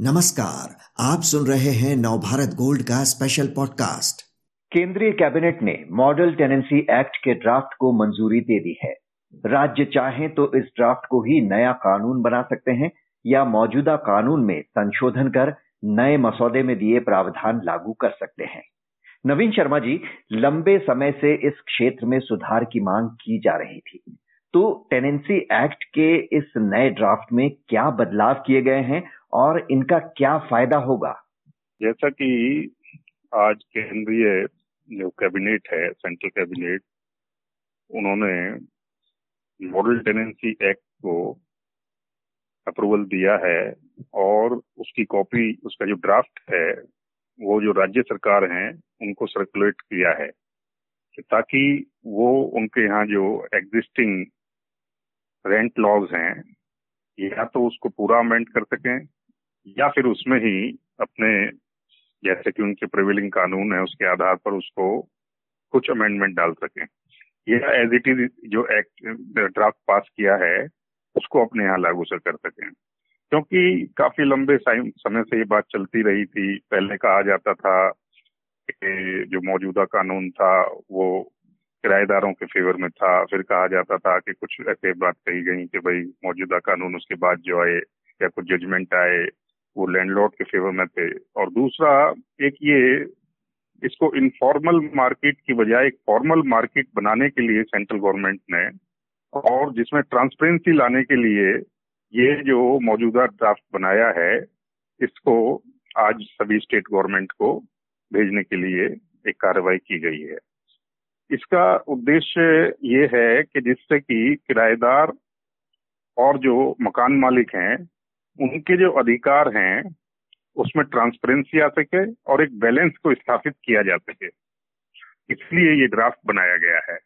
नमस्कार, आप सुन रहे हैं नवभारत गोल्ड का स्पेशल पॉडकास्ट केंद्रीय कैबिनेट ने मॉडल टेनेंसी एक्ट के ड्राफ्ट को मंजूरी दे दी है। राज्य चाहें तो इस ड्राफ्ट को ही नया कानून बना सकते हैं या मौजूदा कानून में संशोधन कर नए मसौदे में दिए प्रावधान लागू कर सकते हैं। नवीन शर्मा जी, लंबे समय से इस क्षेत्र में सुधार की मांग की जा रही थी। तो टेनेंसी एक्ट के इस नए ड्राफ्ट में क्या बदलाव किए गए हैं और इनका क्या फ़ायदा होगा? जैसा कि आज केंद्रीय जो कैबिनेट है, सेंट्रल कैबिनेट, उन्होंने मॉडल टेनेंसी एक्ट को अप्रूवल दिया है और उसकी कॉपी, उसका जो ड्राफ्ट है, वो जो राज्य सरकार हैं, उनको सर्कुलेट किया है। ताकि वो उनके यहाँ जो एग्जिस्टिंग रेंट लॉज हैं, या तो उसको पूरा अमेंड कर सकें या फिर उसमें ही अपने, जैसे कि उनके प्रिविलिंग कानून है, उसके आधार पर उसको कुछ अमेंडमेंट डाल सकें। या एज इट इज़ जो एक्ट ड्राफ्ट पास किया है, उसको अपने यहाँ लागू से कर सकें। क्योंकि काफ़ी लंबे समय से ये बात चलती रही थी। पहले कहा जाता था कि जो मौजूदा कानून था, वो किराएदारों के फेवर में था। फिर कहा जाता था कि कुछ ऐसे बात कही गई कि भाई मौजूदा कानून उसके बाद जो आए, या कुछ जजमेंट आए वो लैंडलॉर्ड के फेवर में थे। और दूसरा, एक ये, इसको इनफॉर्मल मार्केट की बजाय एक फॉर्मल मार्केट बनाने के लिए सेंट्रल गवर्नमेंट ने, और जिसमें ट्रांसपेरेंसी लाने के लिए ये जो मौजूदा ड्राफ्ट बनाया है, इसको आज सभी स्टेट गवर्नमेंट को भेजने के लिए एक कार्रवाई की गई है। इसका उद्देश्य ये है कि जिससे कि किराएदार और जो मकान मालिक हैं उनके जो अधिकार हैं उसमें ट्रांसपेरेंसी आ सके और एक बैलेंस को स्थापित किया जा सके। इसलिए ये ड्राफ्ट बनाया गया है।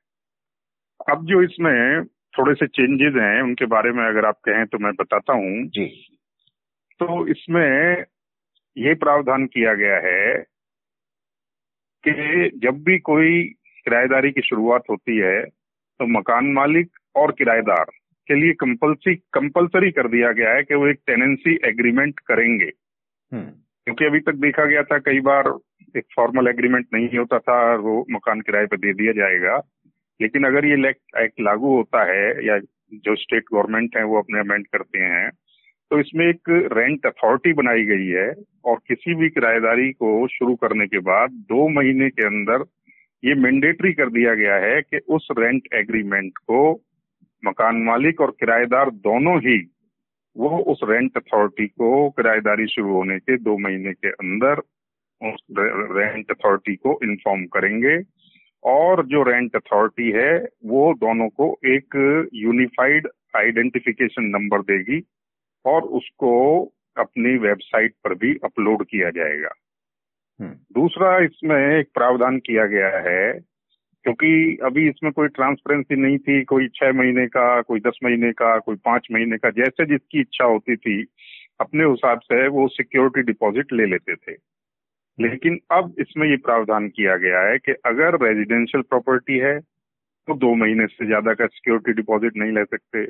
अब जो इसमें थोड़े से चेंजेस हैं उनके बारे में अगर आप कहें तो मैं बताता हूँ। जी। तो इसमें ये प्रावधान किया गया है कि जब भी कोई किराएदारी की शुरुआत होती है तो मकान मालिक और किराएदार के लिए कंपल्सरी कंपल्सरी कर दिया गया है कि वो एक टेनेंसी एग्रीमेंट करेंगे हम्म। क्योंकि अभी तक देखा गया था कई बार एक फॉर्मल एग्रीमेंट नहीं होता था वो मकान किराए पर दे दिया जाएगा लेकिन अगर ये एक्ट लागू होता है या जो स्टेट गवर्नमेंट है वो अपने अमेंड करते हैं तो इसमें एक रेंट अथॉरिटी बनाई गई है और किसी भी किराएदारी को शुरू करने के बाद दो महीने के अंदर ये मैंडेटरी कर दिया गया है कि उस रेंट एग्रीमेंट को मकान मालिक और किराएदार दोनों ही वो उस रेंट अथॉरिटी को किराएदारी शुरू होने के दो महीने के अंदर उस रेंट अथॉरिटी को इन्फॉर्म करेंगे और जो रेंट अथॉरिटी है वो दोनों को एक यूनिफाइड आइडेंटिफिकेशन नंबर देगी और उसको अपनी वेबसाइट पर भी अपलोड किया जाएगा हम्म। दूसरा इसमें एक प्रावधान किया गया है क्योंकि अभी इसमें कोई ट्रांसपेरेंसी नहीं थी, कोई छह महीने का, कोई दस महीने का, कोई पाँच महीने का, जैसे जिसकी इच्छा होती थी, अपने हिसाब से वो सिक्योरिटी डिपॉजिट ले लेते थे। लेकिन अब इसमें ये प्रावधान किया गया है कि अगर रेजिडेंशियल प्रॉपर्टी है तो दो महीने से ज़्यादा का सिक्योरिटी डिपॉजिट नहीं ले सकते।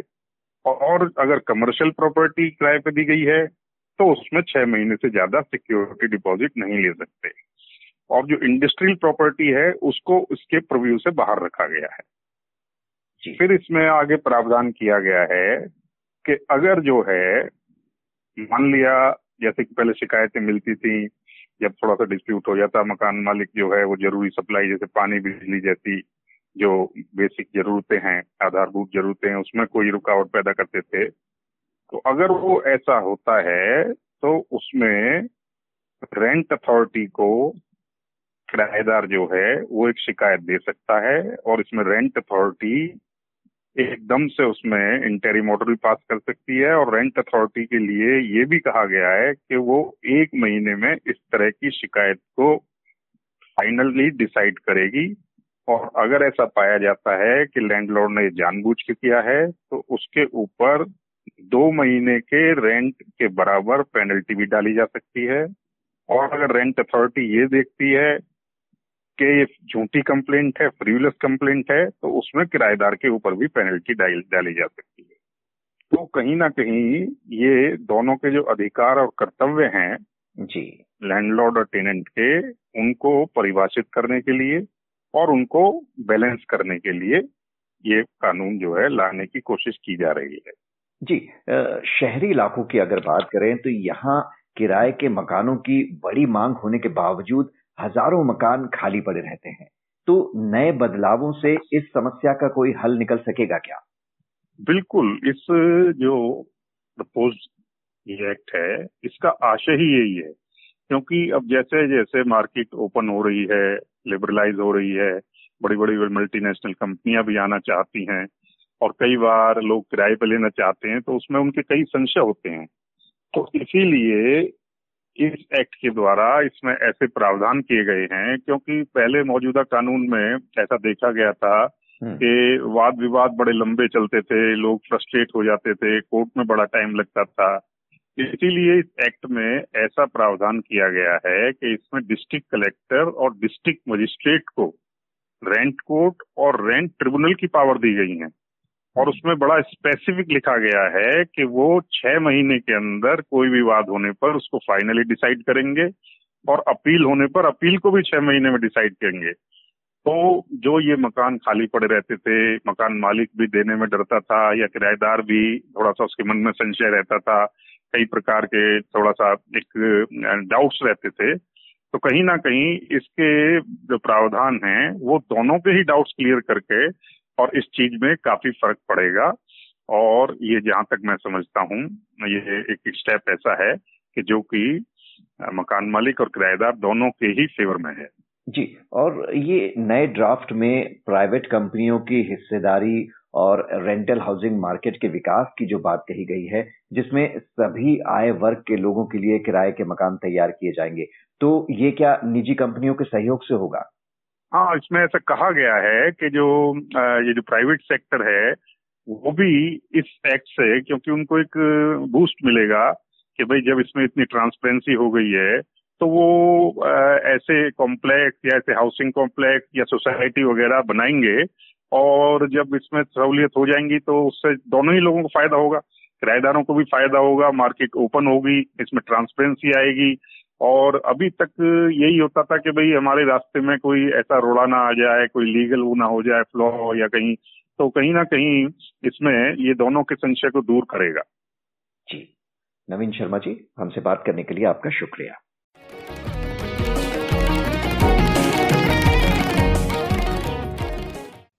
और अगर कमर्शियल प्रॉपर्टी किराए पर दी गई है तो उसमें छह महीने से ज़्यादा सिक्योरिटी डिपॉजिट नहीं ले सकते। और जो इंडस्ट्रियल प्रॉपर्टी है उसको उसके प्रव्यू से बाहर रखा गया है जी। फिर इसमें आगे प्रावधान किया गया है कि अगर जो है मान लिया जैसे कि पहले शिकायतें मिलती थी जब थोड़ा सा डिस्प्यूट हो जाता मकान मालिक जो है वो ज़रूरी सप्लाई जैसे पानी बिजली जैसी जो बेसिक जरूरतें हैं आधारभूत जरूरतें हैं उसमें कोई रुकावट पैदा करते थे तो अगर वो ऐसा होता है तो उसमें रेंट अथॉरिटी को किराएदार जो है, वो एक शिकायत दे सकता है और इसमें रेंट अथॉरिटी एकदम से उसमें इंटेरिम ऑर्डर भी पास कर सकती है और रेंट अथॉरिटी के लिए ये भी कहा गया है कि वो एक महीने में इस तरह की शिकायत को फाइनली डिसाइड करेगी और अगर ऐसा पाया जाता है कि लैंडलॉर्ड ने जानबूझ के किया है तो उसके ऊपर दो महीने के रेंट के बराबर पेनल्टी भी डाली जा सकती है और अगर रेंट अथॉरिटी ये देखती है कि ये झूठी कंप्लेंट है फ्रीविलस कंप्लेंट है तो उसमें किराएदार के ऊपर भी पेनल्टी डाली जा सकती है। तो कहीं ना कहीं ये दोनों के जो अधिकार और कर्तव्य हैं जी। लैंडलॉर्ड और टेनेंट के उनको परिभाषित करने के लिए और उनको बैलेंस करने के लिए ये कानून जो है लाने की कोशिश की जा रही है। जी शहरी इलाकों की अगर बात करें तो यहाँ किराए के मकानों की बड़ी मांग होने के बावजूद हज़ारों मकान खाली पड़े रहते हैं। तो नए बदलावों से इस समस्या का कोई हल निकल सकेगा क्या? बिल्कुल, इस जो प्रपोज एक्ट है, इसका आशय ही यही है। क्योंकि अब जैसे जैसे मार्केट ओपन हो रही है लिबरलाइज हो रही है बड़ी बड़ी मल्टीनेशनल कंपनियाँ भी आना चाहती हैं, और कई बार लोग किराए पर लेना चाहते हैं तो उसमें उनके कई संशय होते हैं। तो इसीलिए इस एक्ट के द्वारा इसमें ऐसे प्रावधान किए गए हैं क्योंकि पहले मौजूदा कानून में ऐसा देखा गया था हम्म। कि वाद विवाद बड़े लंबे चलते थे लोग फ्रस्ट्रेट हो जाते थे कोर्ट में बड़ा टाइम लगता था इसीलिए इस एक्ट में ऐसा प्रावधान किया गया है कि इसमें डिस्ट्रिक्ट कलेक्टर और डिस्ट्रिक्ट मजिस्ट्रेट को रेंट कोर्ट और रेंट ट्रिब्यूनल की पावर दी गई है और उसमें बड़ा स्पेसिफिक लिखा गया है कि वो छह महीने के अंदर कोई भी वाद होने पर उसको फाइनली डिसाइड करेंगे और अपील होने पर अपील को भी छह महीने में डिसाइड करेंगे। तो जो ये मकान खाली पड़े रहते थे, मकान मालिक भी देने में डरता था या किराएदार भी थोड़ा सा उसके मन में संशय रहता था, कई प्रकार के थोड़ा सा एक डाउट्स रहते थे तो कहीं ना कहीं इसके जो प्रावधान हैं, वो दोनों के ही डाउट्स क्लियर करके और इस चीज़ में काफ़ी फ़र्क पड़ेगा। और ये जहाँ तक मैं समझता हूँ, ये एक स्टेप ऐसा है कि जो कि मकान मालिक और किराएदार दोनों के ही फेवर में है। जी, और ये नए ड्राफ्ट में प्राइवेट कंपनियों की हिस्सेदारी और रेंटल हाउसिंग मार्केट के विकास की जो बात कही गई है, जिसमें सभी आय वर्ग के लोगों के लिए किराए के मकान तैयार किए जाएँगे तो ये क्या निजी कंपनियों के सहयोग से होगा? हाँ इसमें ऐसा कहा गया है कि जो ये जो प्राइवेट सेक्टर है, वो भी इस एक्ट से, क्योंकि उनको एक बूस्ट मिलेगा कि भाई जब इसमें इतनी ट्रांसपेरेंसी हो गई है तो वो ऐसे कॉम्प्लेक्स या ऐसे हाउसिंग कॉम्प्लेक्स या सोसाइटी वगैरह बनाएँगे और जब इसमें सहूलियत हो जाएँगी तो उससे दोनों ही लोगों को फ़ायदा होगा। किराएदारों को भी फ़ायदा होगा मार्केट ओपन होगी, इसमें ट्रांसपेरेंसी आएगी और अभी तक यही होता था कि भाई हमारे रास्ते में कोई ऐसा रोड़ा ना आ जाए, कोई लीगल वो ना हो जाए, फ्लॉ या कहीं तो कहीं ना कहीं इसमें ये दोनों के संशय को दूर करेगा। जी। नवीन शर्मा जी, हमसे बात करने के लिए आपका शुक्रिया।